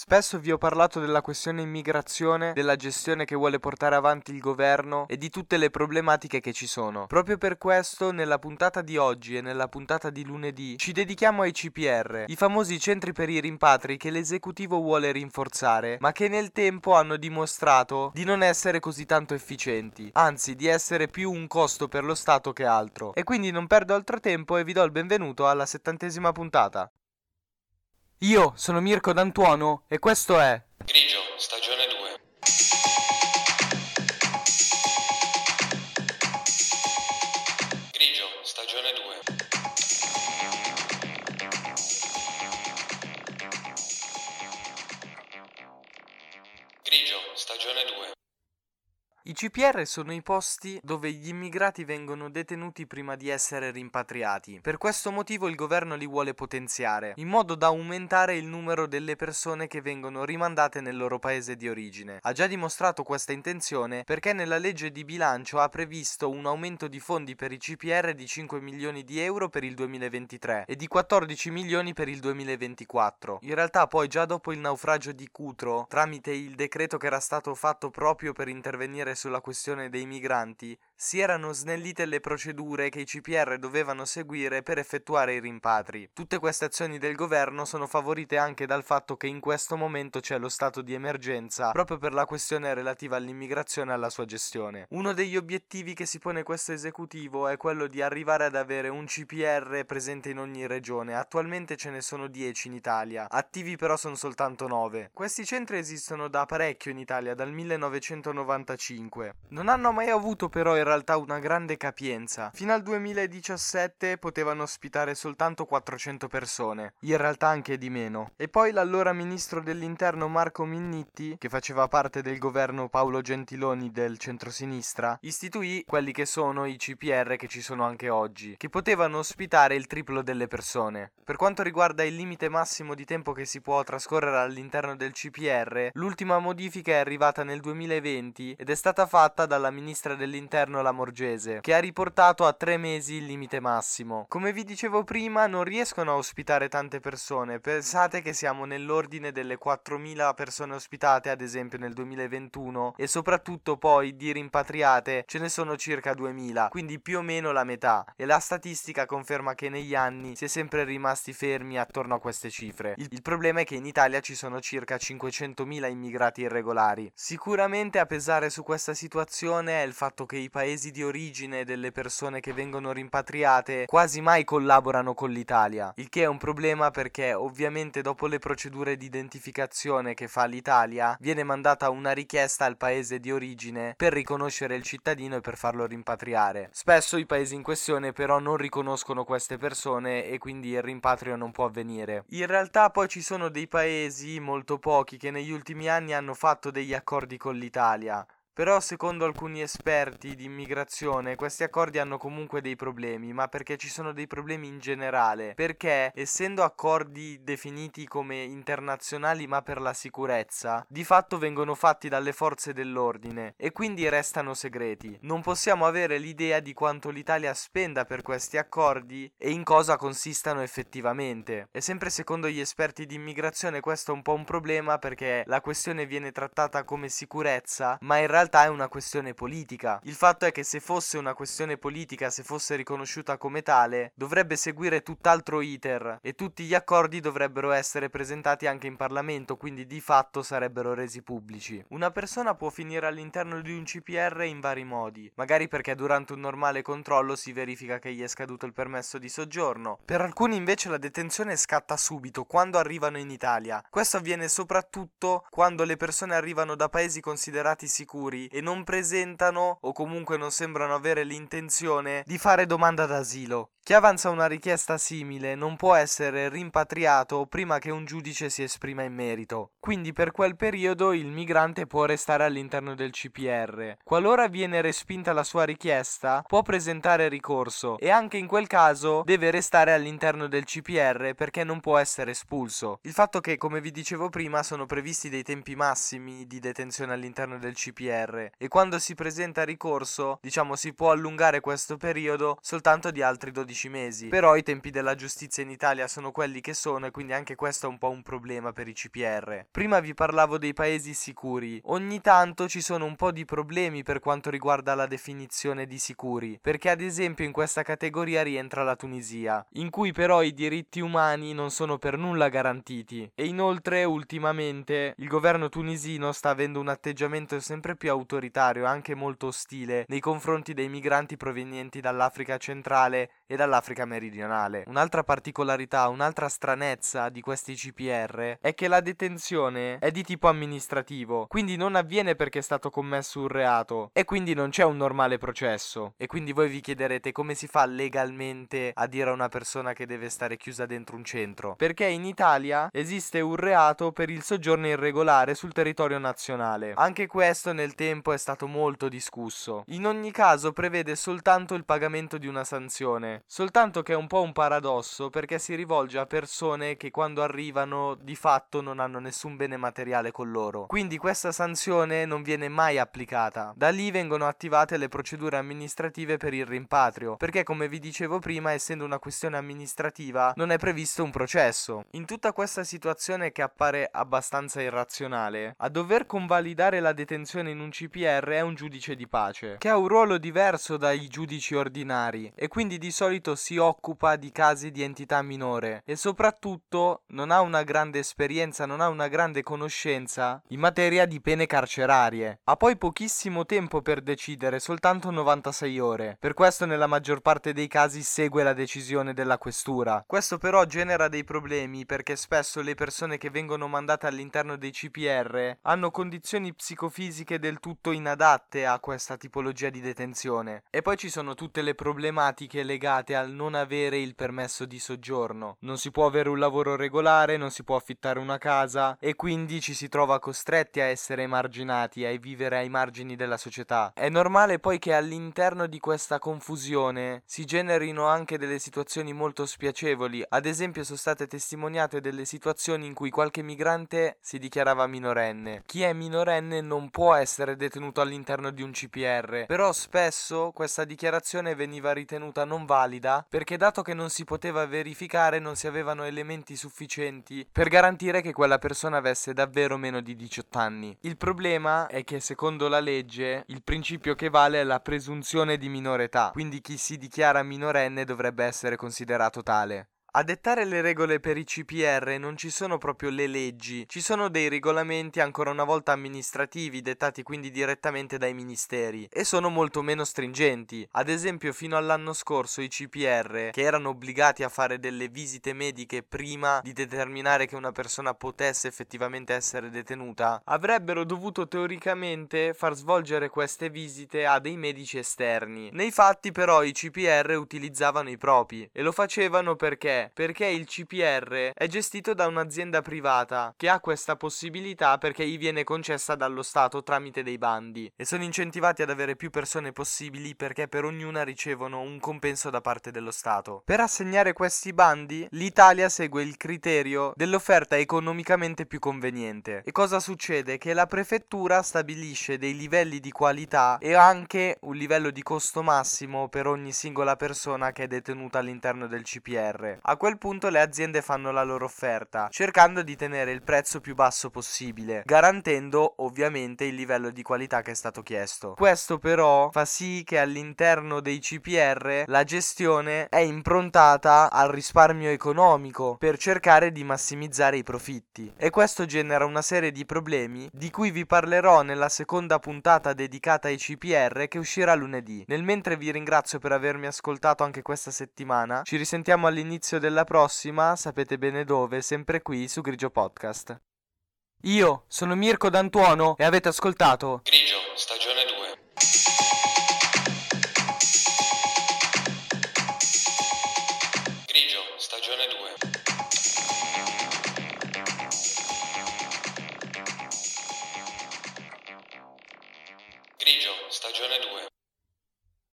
Spesso vi ho parlato della questione immigrazione, della gestione che vuole portare avanti il governo e di tutte le problematiche che ci sono. Proprio per questo, nella puntata di oggi e nella puntata di lunedì, ci dedichiamo ai CPR, i famosi centri per i rimpatri che l'esecutivo vuole rinforzare, ma che nel tempo hanno dimostrato di non essere così tanto efficienti, anzi di essere più un costo per lo Stato che altro. E quindi non perdo altro tempo e vi do il benvenuto alla settantesima puntata. Io sono Mirko D'Antuono e questo è Grigio, stagione I CPR sono i posti dove gli immigrati vengono detenuti prima di essere rimpatriati. Per questo motivo il governo li vuole potenziare, in modo da aumentare il numero delle persone che vengono rimandate nel loro paese di origine. Ha già dimostrato questa intenzione perché nella legge di bilancio ha previsto un aumento di fondi per i CPR di 5 milioni di euro per il 2023 e di 14 milioni per il 2024. In realtà poi già dopo il naufragio di Cutro, tramite il decreto che era stato fatto proprio per intervenire sulla questione dei migranti, si erano snellite le procedure che i CPR dovevano seguire per effettuare i rimpatri. Tutte queste azioni del governo sono favorite anche dal fatto che in questo momento c'è lo stato di emergenza proprio per la questione relativa all'immigrazione e alla sua gestione. Uno degli obiettivi che si pone questo esecutivo è quello di arrivare ad avere un CPR presente in ogni regione. Attualmente ce ne sono 10 in Italia, attivi però sono soltanto 9. Questi centri esistono da parecchio in Italia, dal 1995. Non hanno mai avuto però in realtà una grande capienza. Fino al 2017 potevano ospitare soltanto 400 persone, in realtà anche di meno. E poi l'allora ministro dell'interno Marco Minnitti, che faceva parte del governo Paolo Gentiloni del centrosinistra, istituì quelli che sono i CPR che ci sono anche oggi, che potevano ospitare il triplo delle persone. Per quanto riguarda il limite massimo di tempo che si può trascorrere all'interno del CPR, l'ultima modifica è arrivata nel 2020 ed è stata fatta dalla ministra dell'interno Lamorgese, che ha riportato a tre mesi il limite massimo. Come vi dicevo prima, non riescono a ospitare tante persone. Pensate che siamo nell'ordine delle 4.000 persone ospitate, ad esempio nel 2021, e soprattutto poi di rimpatriate ce ne sono circa 2.000, quindi più o meno la metà. E la statistica conferma che negli anni si è sempre rimasti fermi attorno a queste cifre. Il, il problema è che in Italia ci sono circa 500.000 immigrati irregolari. Sicuramente a pesare su questa situazione è il fatto che i paesi di origine delle persone che vengono rimpatriate quasi mai collaborano con l'Italia, il che è un problema perché ovviamente dopo le procedure di identificazione che fa l'Italia viene mandata una richiesta al paese di origine per riconoscere il cittadino e per farlo rimpatriare. Spesso i paesi in questione però non riconoscono queste persone e quindi il rimpatrio non può avvenire. In realtà poi ci sono dei paesi, molto pochi, che negli ultimi anni hanno fatto degli accordi con l'Italia. Però secondo alcuni esperti di immigrazione questi accordi hanno comunque dei problemi, ma perché ci sono dei problemi in generale, perché essendo accordi definiti come internazionali ma per la sicurezza, di fatto vengono fatti dalle forze dell'ordine e quindi restano segreti. Non possiamo avere l'idea di quanto l'Italia spenda per questi accordi e in cosa consistano effettivamente. E sempre secondo gli esperti di immigrazione questo è un po' un problema perché la questione viene trattata come sicurezza, ma in realtà è una questione politica. Il fatto è che se fosse una questione politica, se fosse riconosciuta come tale, dovrebbe seguire tutt'altro iter e tutti gli accordi dovrebbero essere presentati anche in Parlamento, quindi di fatto sarebbero resi pubblici. Una persona può finire all'interno di un CPR in vari modi, magari perché durante un normale controllo si verifica che gli è scaduto il permesso di soggiorno. Per alcuni invece la detenzione scatta subito, quando arrivano in Italia. Questo avviene soprattutto quando le persone arrivano da paesi considerati sicuri e non presentano o comunque non sembrano avere l'intenzione di fare domanda d'asilo. Chi avanza una richiesta simile non può essere rimpatriato prima che un giudice si esprima in merito. Quindi per quel periodo il migrante può restare all'interno del CPR. Qualora viene respinta la sua richiesta, può presentare ricorso e anche in quel caso deve restare all'interno del CPR perché non può essere espulso. Il fatto che, come vi dicevo prima, sono previsti dei tempi massimi di detenzione all'interno del CPR e quando si presenta ricorso, diciamo, si può allungare questo periodo soltanto di altri 12 12 mesi. Però i tempi della giustizia in Italia sono quelli che sono e quindi anche questo è un po' un problema per i CPR. Prima vi parlavo dei paesi sicuri. Ogni tanto ci sono un po' di problemi per quanto riguarda la definizione di sicuri, perché ad esempio in questa categoria rientra la Tunisia, in cui però i diritti umani non sono per nulla garantiti e inoltre ultimamente il governo tunisino sta avendo un atteggiamento sempre più autoritario e anche molto ostile nei confronti dei migranti provenienti dall'Africa centrale e dall'Africa meridionale. Un'altra particolarità, un'altra stranezza di questi CPR è che la detenzione è di tipo amministrativo, quindi non avviene perché è stato commesso un reato e quindi non c'è un normale processo. E quindi voi vi chiederete come si fa legalmente a dire a una persona che deve stare chiusa dentro un centro? Perché in Italia esiste un reato per il soggiorno irregolare sul territorio nazionale. Anche questo nel tempo è stato molto discusso. In ogni caso prevede soltanto il pagamento di una sanzione, soltanto che è un po' un paradosso perché si rivolge a persone che quando arrivano di fatto non hanno nessun bene materiale con loro. Quindi questa sanzione non viene mai applicata. Da lì vengono attivate le procedure amministrative per il rimpatrio, perché come vi dicevo prima, essendo una questione amministrativa, non è previsto un processo. In tutta questa situazione che appare abbastanza irrazionale, a dover convalidare la detenzione in un CPR è un giudice di pace, che ha un ruolo diverso dai giudici ordinari e quindi di solito si occupa di casi di entità minore e soprattutto non ha una grande esperienza, non ha una grande conoscenza in materia di pene carcerarie. Ha poi pochissimo tempo per decidere, soltanto 96 ore. Per questo nella maggior parte dei casi segue la decisione della questura. Questo però genera dei problemi perché spesso le persone che vengono mandate all'interno dei CPR hanno condizioni psicofisiche del tutto inadatte a questa tipologia di detenzione. E poi ci sono tutte le problematiche legate al non avere il permesso di soggiorno. Non si può avere un lavoro regolare, non si può affittare una casa e quindi ci si trova costretti a essere emarginati, a vivere ai margini della società. È normale poi che all'interno di questa confusione si generino anche delle situazioni molto spiacevoli. Ad esempio sono state testimoniate delle situazioni in cui qualche migrante si dichiarava minorenne. Chi è minorenne non può essere detenuto all'interno di un CPR, però spesso questa dichiarazione veniva ritenuta non valida perché dato che non si poteva verificare non si avevano elementi sufficienti per garantire che quella persona avesse davvero meno di 18 anni. Il problema è che secondo la legge il principio che vale è la presunzione di minore età, quindi chi si dichiara minorenne dovrebbe essere considerato tale. A dettare le regole per i CPR non ci sono proprio le leggi, ci sono dei regolamenti ancora una volta amministrativi dettati quindi direttamente dai ministeri e sono molto meno stringenti. Ad esempio fino all'anno scorso i CPR, che erano obbligati a fare delle visite mediche prima di determinare che una persona potesse effettivamente essere detenuta, avrebbero dovuto teoricamente far svolgere queste visite a dei medici esterni. Nei fatti però i CPR utilizzavano i propri e lo facevano perché perché? il CPR è gestito da un'azienda privata che ha questa possibilità perché gli viene concessa dallo Stato tramite dei bandi e sono incentivati ad avere più persone possibili perché per ognuna ricevono un compenso da parte dello Stato. Per assegnare questi bandi l'Italia segue il criterio dell'offerta economicamente più conveniente. E cosa succede? Che la prefettura stabilisce dei livelli di qualità e anche un livello di costo massimo per ogni singola persona che è detenuta all'interno del CPR. A quel punto le aziende fanno la loro offerta, cercando di tenere il prezzo più basso possibile, garantendo ovviamente il livello di qualità che è stato chiesto. Questo però fa sì che all'interno dei CPR la gestione è improntata al risparmio economico per cercare di massimizzare i profitti e questo genera una serie di problemi di cui vi parlerò nella seconda puntata dedicata ai CPR che uscirà lunedì. Nel mentre vi ringrazio per avermi ascoltato anche questa settimana, ci risentiamo all'inizio della prossima, sapete bene dove, sempre qui su Grigio Podcast. Io sono Mirko D'Antuono e avete ascoltato Grigio, stagione 2.